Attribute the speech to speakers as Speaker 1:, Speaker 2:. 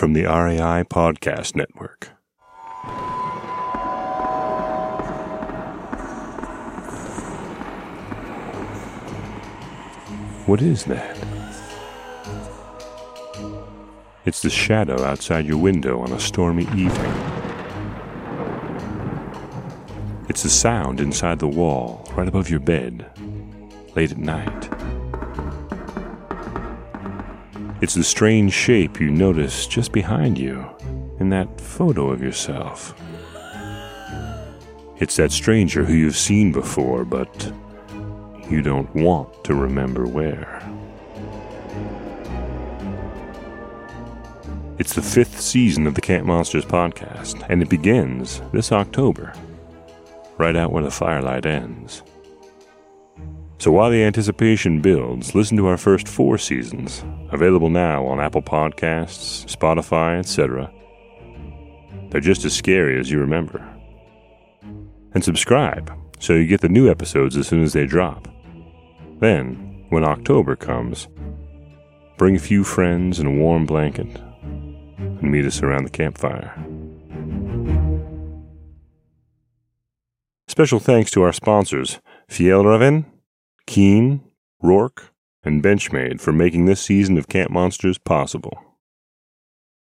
Speaker 1: from the REI Podcast Network. What is that? It's the shadow outside your window on a stormy evening. It's the sound inside the wall, right above your bed, late at night. It's the strange shape you notice just behind you in that photo of yourself. It's that stranger who you've seen before, but you don't want to remember where. It's the fifth season of the Camp Monsters podcast, and it begins this October, right out where the firelight ends. So while the anticipation builds, listen to our first four seasons, available now on Apple Podcasts, Spotify, etc. They're just as scary as you remember. And subscribe so you get the new episodes as soon as they drop. Then, when October comes, bring a few friends and a warm blanket and meet us around the campfire. Special thanks to our sponsors, Fjällräven, Keen, Roark, and Benchmade for making this season of Camp Monsters possible.